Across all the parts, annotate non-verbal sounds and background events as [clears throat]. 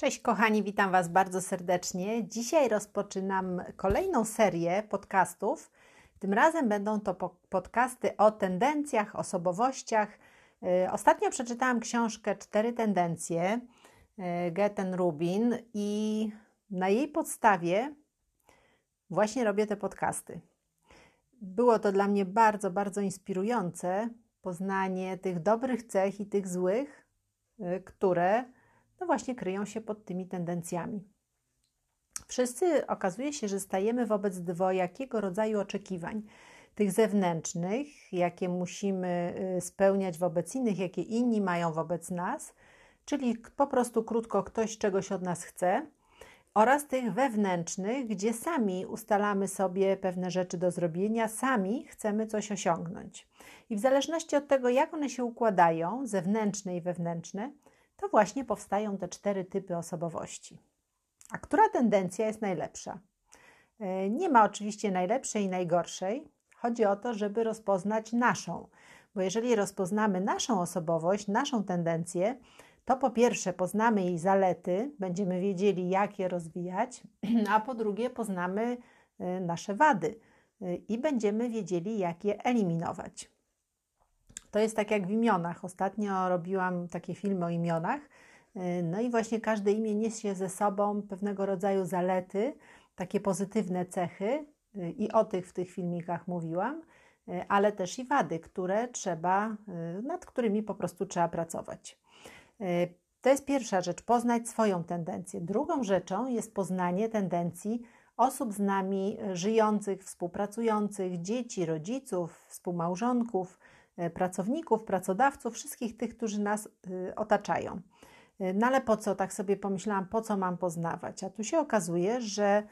Cześć kochani, witam Was bardzo serdecznie. Dzisiaj rozpoczynam kolejną serię podcastów. Tym razem będą to podcasty o tendencjach, osobowościach. Y, ostatnio przeczytałam książkę Cztery tendencje y, Geten Rubin i na jej podstawie właśnie robię te podcasty. Było to dla mnie bardzo, bardzo inspirujące poznanie tych dobrych cech i tych złych, y, które no właśnie kryją się pod tymi tendencjami. Wszyscy okazuje się, że stajemy wobec dwojakiego rodzaju oczekiwań. Tych zewnętrznych, jakie musimy y, spełniać wobec innych, jakie inni mają wobec nas, czyli po prostu krótko ktoś czegoś od nas chce, oraz tych wewnętrznych, gdzie sami ustalamy sobie pewne rzeczy do zrobienia, sami chcemy coś osiągnąć. I w zależności od tego, jak one się układają, zewnętrzne i wewnętrzne, to właśnie powstają te cztery typy osobowości. A która tendencja jest najlepsza? E, nie ma oczywiście najlepszej i najgorszej. Chodzi o to, żeby rozpoznać naszą, bo jeżeli rozpoznamy naszą osobowość, naszą tendencję, to po pierwsze poznamy jej zalety, będziemy wiedzieli, jak je rozwijać, [clears throat] a po drugie poznamy e, nasze wady e, i będziemy wiedzieli, jak je eliminować. To jest tak jak w imionach. Ostatnio robiłam takie filmy o imionach. Y, no i właśnie każde imię niesie ze sobą pewnego rodzaju zalety, takie pozytywne cechy, y, i o tych w tych filmikach mówiłam, y, ale też i wady, które trzeba, nad którymi po prostu trzeba pracować. To jest pierwsza rzecz, poznać swoją tendencję. Drugą rzeczą jest poznanie tendencji osób z nami żyjących, współpracujących, dzieci, rodziców, współmałżonków, pracowników, pracodawców, wszystkich tych, którzy nas y, otaczają. E, no ale po co, tak sobie pomyślałam, po co mam poznawać? A tu się okazuje, że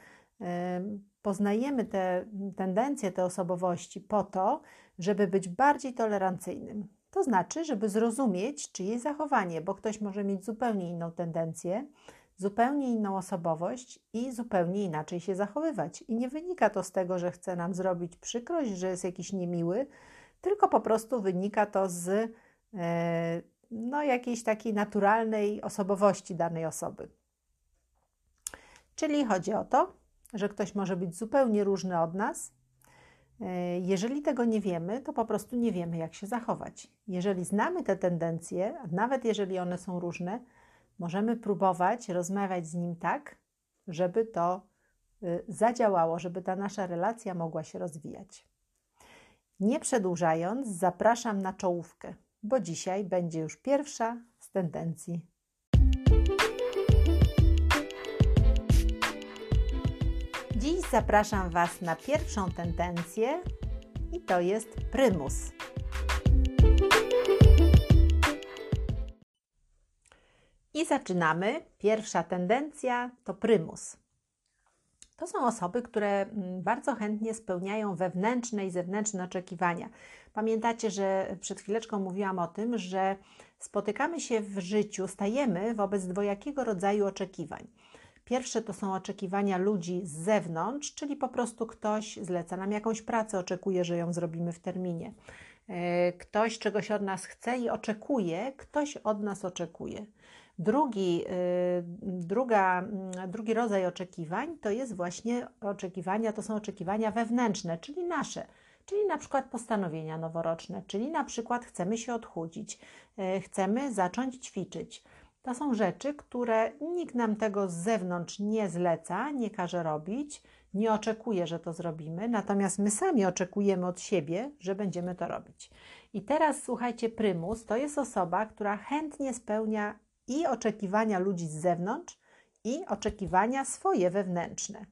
poznajemy te tendencje, te osobowości po to, żeby być bardziej tolerancyjnym. To znaczy, żeby zrozumieć czyjeś zachowanie, bo ktoś może mieć zupełnie inną tendencję, zupełnie inną osobowość i zupełnie inaczej się zachowywać. I nie wynika to z tego, że chce nam zrobić przykrość, że jest jakiś niemiły, tylko po prostu wynika to z e, no, jakiejś takiej naturalnej osobowości danej osoby. Czyli chodzi o to, że ktoś może być zupełnie różny od nas. E, jeżeli tego nie wiemy, to po prostu nie wiemy, jak się zachować. Jeżeli znamy te tendencje, nawet jeżeli one są różne, możemy próbować rozmawiać z nim tak, żeby to y, zadziałało, żeby ta nasza relacja mogła się rozwijać. Nie przedłużając, zapraszam na czołówkę, bo dzisiaj będzie już pierwsza z tendencji. Dziś zapraszam Was na pierwszą tendencję i to jest prymus. I zaczynamy. Pierwsza tendencja to prymus. To są osoby, które mm, bardzo chętnie spełniają wewnętrzne i zewnętrzne oczekiwania. Pamiętacie, że przed chwileczką mówiłam o tym, że spotykamy się w życiu, stajemy wobec dwojakiego rodzaju oczekiwań. Pierwsze to są oczekiwania ludzi z zewnątrz, czyli po prostu ktoś zleca nam jakąś pracę, oczekuje, że ją zrobimy w terminie. E, ktoś czegoś od nas chce i oczekuje, ktoś od nas oczekuje. Drugi, y, druga, mm, drugi rodzaj oczekiwań to jest właśnie oczekiwania, to są oczekiwania wewnętrzne, czyli nasze, czyli na przykład postanowienia noworoczne, czyli na przykład chcemy się odchudzić, y, chcemy zacząć ćwiczyć. To są rzeczy, które nikt nam tego z zewnątrz nie zleca, nie każe robić, nie oczekuje, że to zrobimy, natomiast my sami oczekujemy od siebie, że będziemy to robić. I teraz słuchajcie, prymus to jest osoba, która chętnie spełnia i oczekiwania ludzi z zewnątrz, i oczekiwania swoje wewnętrzne.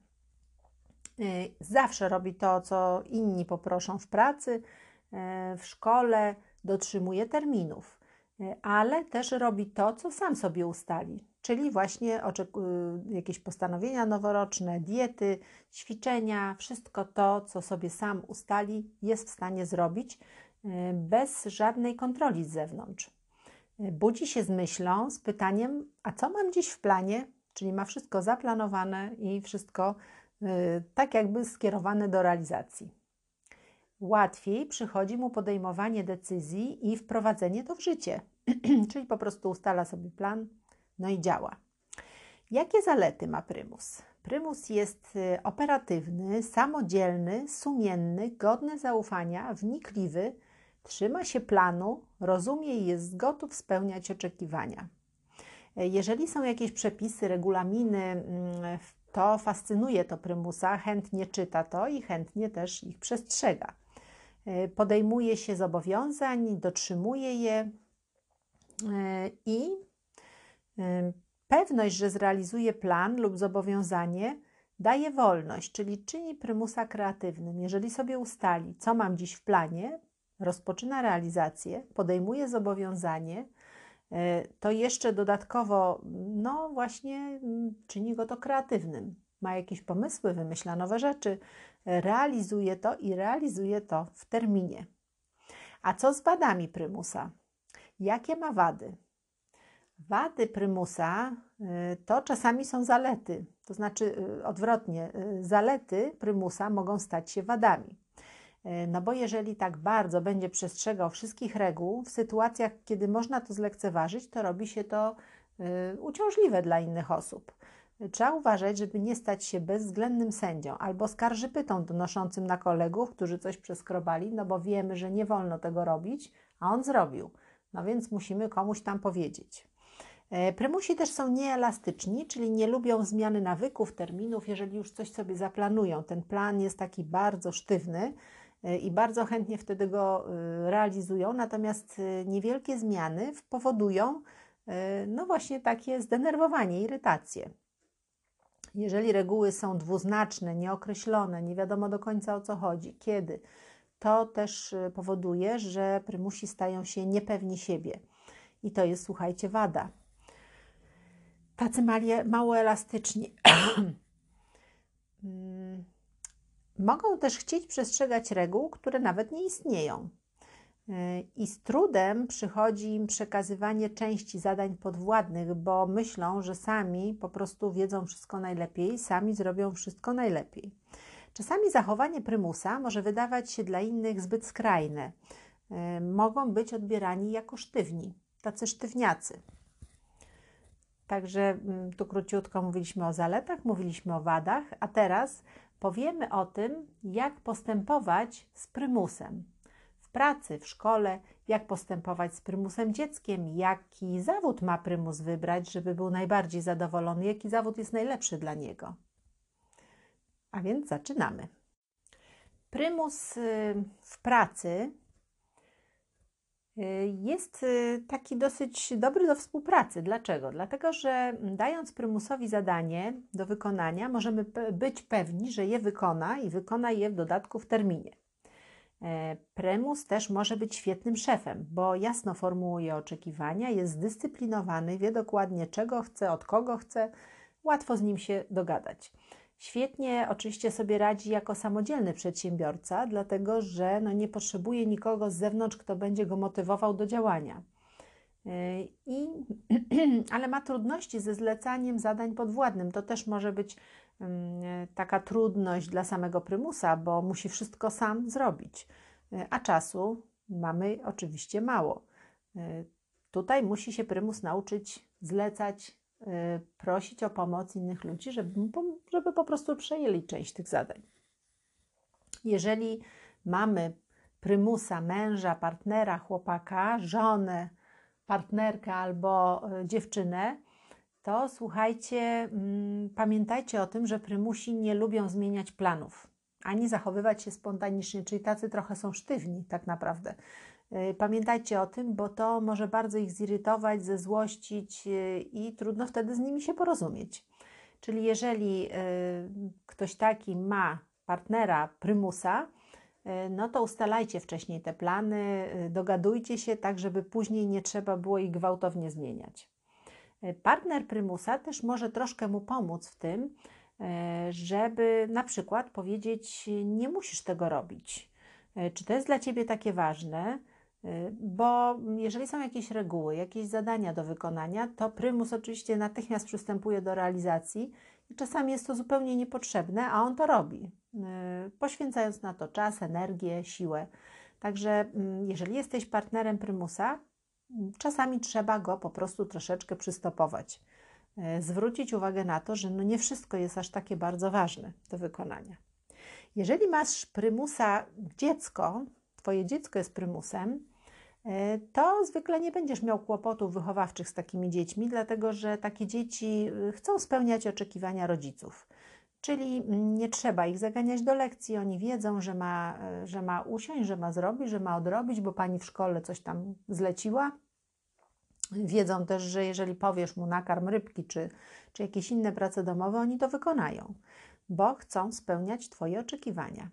Y, zawsze robi to, co inni poproszą w pracy, y, w szkole, dotrzymuje terminów, y, ale też robi to, co sam sobie ustali, czyli właśnie jakieś postanowienia noworoczne, diety, ćwiczenia, wszystko to, co sobie sam ustali, jest w stanie zrobić bez żadnej kontroli z zewnątrz budzi się z myślą, z pytaniem: A co mam dziś w planie? Czyli ma wszystko zaplanowane i wszystko y, tak jakby skierowane do realizacji. Łatwiej przychodzi mu podejmowanie decyzji i wprowadzenie to w życie, [clears throat] czyli po prostu ustala sobie plan, no i działa. Jakie zalety ma prymus? Prymus jest y, operatywny, samodzielny, sumienny, godny zaufania, wnikliwy, trzyma się planu, rozumie i jest gotów spełniać oczekiwania. Jeżeli są jakieś przepisy, regulaminy, mm, to fascynuje to prymusa, chętnie czyta to i chętnie też ich przestrzega. Y, podejmuje się zobowiązań, dotrzymuje je y, i Pewność, że zrealizuje plan lub zobowiązanie, daje wolność, czyli czyni prymusa kreatywnym. Jeżeli sobie ustali, co mam dziś w planie, rozpoczyna realizację, podejmuje zobowiązanie, e, to jeszcze dodatkowo, no właśnie, mm, czyni go to kreatywnym. Ma jakieś pomysły, wymyśla nowe rzeczy, realizuje to i realizuje to w terminie. A co z wadami prymusa? Jakie ma wady? Wady prymusa y, to czasami są zalety, to znaczy y, odwrotnie, zalety prymusa mogą stać się wadami. No bo jeżeli tak bardzo będzie przestrzegał wszystkich reguł, w sytuacjach, kiedy można to zlekceważyć, to robi się to uciążliwe dla innych osób. Trzeba uważać, żeby nie stać się bezwzględnym sędzią albo skarżypytą donoszącym na kolegów, którzy coś przeskrobali, no bo wiemy, że nie wolno tego robić, a on zrobił. No więc musimy komuś tam powiedzieć. E, prymusi też są nieelastyczni, czyli nie lubią zmiany nawyków, terminów, jeżeli już coś sobie zaplanują. Ten plan jest taki bardzo sztywny e, i bardzo chętnie wtedy go e, realizują, natomiast niewielkie zmiany powodują no właśnie takie zdenerwowanie, irytację. Jeżeli reguły są dwuznaczne, nieokreślone, nie wiadomo do końca o co chodzi, kiedy, to też powoduje, że prymusi stają się niepewni siebie. I to jest, słuchajcie, wada tacy mali, mało elastyczni. [clears throat] Mogą też chcieć przestrzegać reguł, które nawet nie istnieją. I z trudem przychodzi im przekazywanie części zadań podwładnych, bo myślą, że sami po prostu wiedzą wszystko najlepiej, sami zrobią wszystko najlepiej. Czasami zachowanie prymusa może wydawać się dla innych zbyt skrajne. Mogą być odbierani jako sztywni, tacy sztywniacy. Także mm, tu króciutko mówiliśmy o zaletach, mówiliśmy o wadach, a teraz powiemy o tym, jak postępować z prymusem w pracy, w szkole, jak postępować z prymusem dzieckiem, jaki zawód ma prymus wybrać, żeby był najbardziej zadowolony, jaki zawód jest najlepszy dla niego. A więc zaczynamy. Prymus y, w pracy jest y, taki dosyć dobry do współpracy. Dlaczego? Dlatego, że dając prymusowi zadanie do wykonania, możemy być pewni, że je wykona i wykona je w dodatku w terminie. E, prymus też może być świetnym szefem, bo jasno formułuje oczekiwania, jest zdyscyplinowany, wie dokładnie czego chce, od kogo chce, łatwo z nim się dogadać. Świetnie oczywiście sobie radzi jako samodzielny przedsiębiorca, dlatego że no nie potrzebuje nikogo z zewnątrz, kto będzie go motywował do działania. Yy, I, [clears throat] ale ma trudności ze zlecaniem zadań podwładnym. To też może być taka trudność dla samego prymusa, bo musi wszystko sam zrobić, yy, a czasu mamy oczywiście mało. Yy, tutaj musi się prymus nauczyć zlecać prosić o pomoc innych ludzi, żeby, żeby po prostu przejęli część tych zadań. Jeżeli mamy prymusa, męża, partnera, chłopaka, żonę, partnerkę albo y, dziewczynę, to słuchajcie, mm, pamiętajcie o tym, że prymusi nie lubią zmieniać planów ani zachowywać się spontanicznie, czyli tacy trochę są sztywni tak naprawdę. Y, pamiętajcie o tym, bo to może bardzo ich zirytować, zezłościć y, i trudno wtedy z nimi się porozumieć. Czyli jeżeli y, ktoś taki ma partnera prymusa, no to ustalajcie wcześniej te plany, dogadujcie się tak, żeby później nie trzeba było ich gwałtownie zmieniać. Partner prymusa też może troszkę mu pomóc w tym, żeby na przykład powiedzieć: Nie musisz tego robić. Czy to jest dla ciebie takie ważne? Bo jeżeli są jakieś reguły, jakieś zadania do wykonania, to prymus oczywiście natychmiast przystępuje do realizacji i czasami jest to zupełnie niepotrzebne, a on to robi, y, poświęcając na to czas, energię, siłę. Także mm, jeżeli jesteś partnerem prymusa, czasami trzeba go po prostu troszeczkę przystopować. e, zwrócić uwagę na to, że no nie wszystko jest aż takie bardzo ważne do wykonania. Jeżeli masz prymusa dziecko, twoje dziecko jest prymusem, to zwykle nie będziesz miał kłopotów wychowawczych z takimi dziećmi, dlatego że takie dzieci y, chcą spełniać oczekiwania rodziców. Czyli nie trzeba ich zaganiać do lekcji, oni wiedzą, że ma, e, że ma usiąść, że ma zrobić, że ma odrobić, bo pani w szkole coś tam zleciła. Wiedzą też, że jeżeli powiesz mu nakarm rybki czy, czy jakieś inne prace domowe, oni to wykonają, bo chcą spełniać Twoje oczekiwania.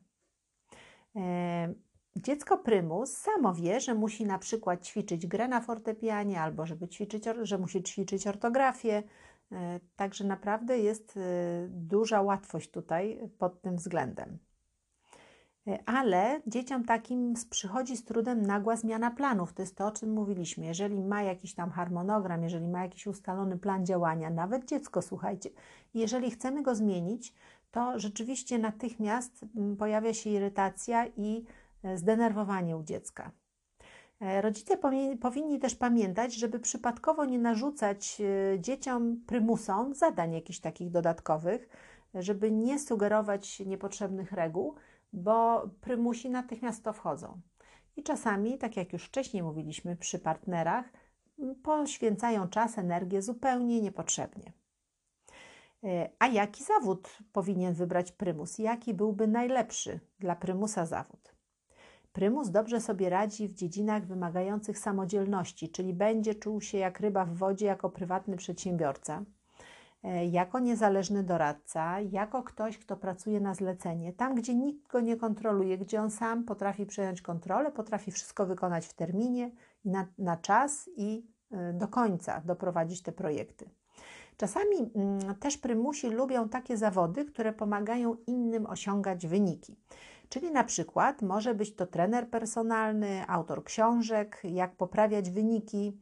E, dziecko prymus samo wie, że musi na przykład ćwiczyć grę na fortepianie, albo żeby ćwiczyć, że musi ćwiczyć ortografię, E, także naprawdę jest e, duża łatwość tutaj pod tym względem. E, ale dzieciom takim przychodzi z trudem nagła zmiana planów. To jest to, o czym mówiliśmy. Jeżeli ma jakiś tam harmonogram, jeżeli ma jakiś ustalony plan działania, nawet dziecko, słuchajcie, jeżeli chcemy go zmienić, to rzeczywiście natychmiast pojawia się irytacja i zdenerwowanie u dziecka. E, rodzice powinni też pamiętać, żeby przypadkowo nie narzucać e, dzieciom prymusom zadań jakichś takich dodatkowych, żeby nie sugerować niepotrzebnych reguł, bo prymusi natychmiast to wchodzą. I czasami, tak jak już wcześniej mówiliśmy przy partnerach, poświęcają czas, energię zupełnie niepotrzebnie. E, a jaki zawód powinien wybrać prymus? Jaki byłby najlepszy dla prymusa zawód? Prymus dobrze sobie radzi w dziedzinach wymagających samodzielności, czyli będzie czuł się jak ryba w wodzie jako prywatny przedsiębiorca, e, jako niezależny doradca, jako ktoś, kto pracuje na zlecenie, tam gdzie nikt go nie kontroluje, gdzie on sam potrafi przejąć kontrolę, potrafi wszystko wykonać w terminie na, na czas i e, do końca doprowadzić te projekty. Czasami mm, też prymusi lubią takie zawody, które pomagają innym osiągać wyniki. Czyli na przykład może być to trener personalny, autor książek, jak poprawiać wyniki,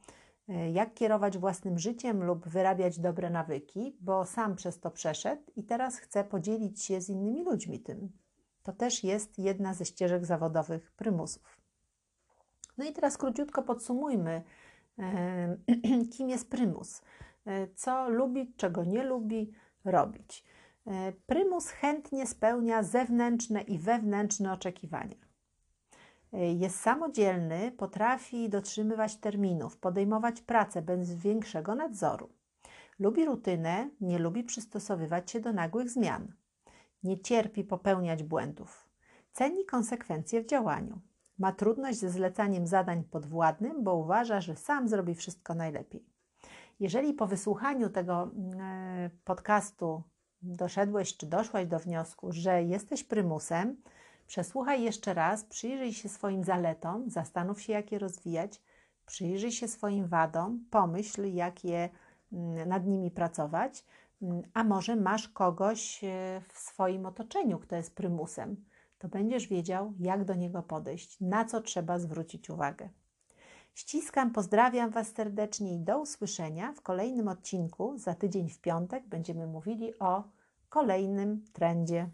e, jak kierować własnym życiem lub wyrabiać dobre nawyki, bo sam przez to przeszedł i teraz chce podzielić się z innymi ludźmi tym. To też jest jedna ze ścieżek zawodowych prymusów. No i teraz króciutko podsumujmy, [clears throat] kim jest prymus, e, co lubi, czego nie lubi robić. E, prymus chętnie spełnia zewnętrzne i wewnętrzne oczekiwania. E, jest samodzielny, potrafi dotrzymywać terminów, podejmować pracę bez większego nadzoru. Lubi rutynę, nie lubi przystosowywać się do nagłych zmian. Nie cierpi popełniać błędów. Ceni konsekwencje w działaniu. Ma trudność ze zlecaniem zadań podwładnym, bo uważa, że sam zrobi wszystko najlepiej. Jeżeli po wysłuchaniu tego e, podcastu doszedłeś czy doszłaś do wniosku, że jesteś prymusem, przesłuchaj jeszcze raz, przyjrzyj się swoim zaletom, zastanów się, jak je rozwijać, przyjrzyj się swoim wadom, pomyśl, jak je mm, nad nimi pracować, mm, a może masz kogoś e, w swoim otoczeniu, kto jest prymusem. To będziesz wiedział, jak do niego podejść, na co trzeba zwrócić uwagę. Ściskam, pozdrawiam Was serdecznie i do usłyszenia w kolejnym odcinku. Za tydzień w piątek będziemy mówili o kolejnym trendzie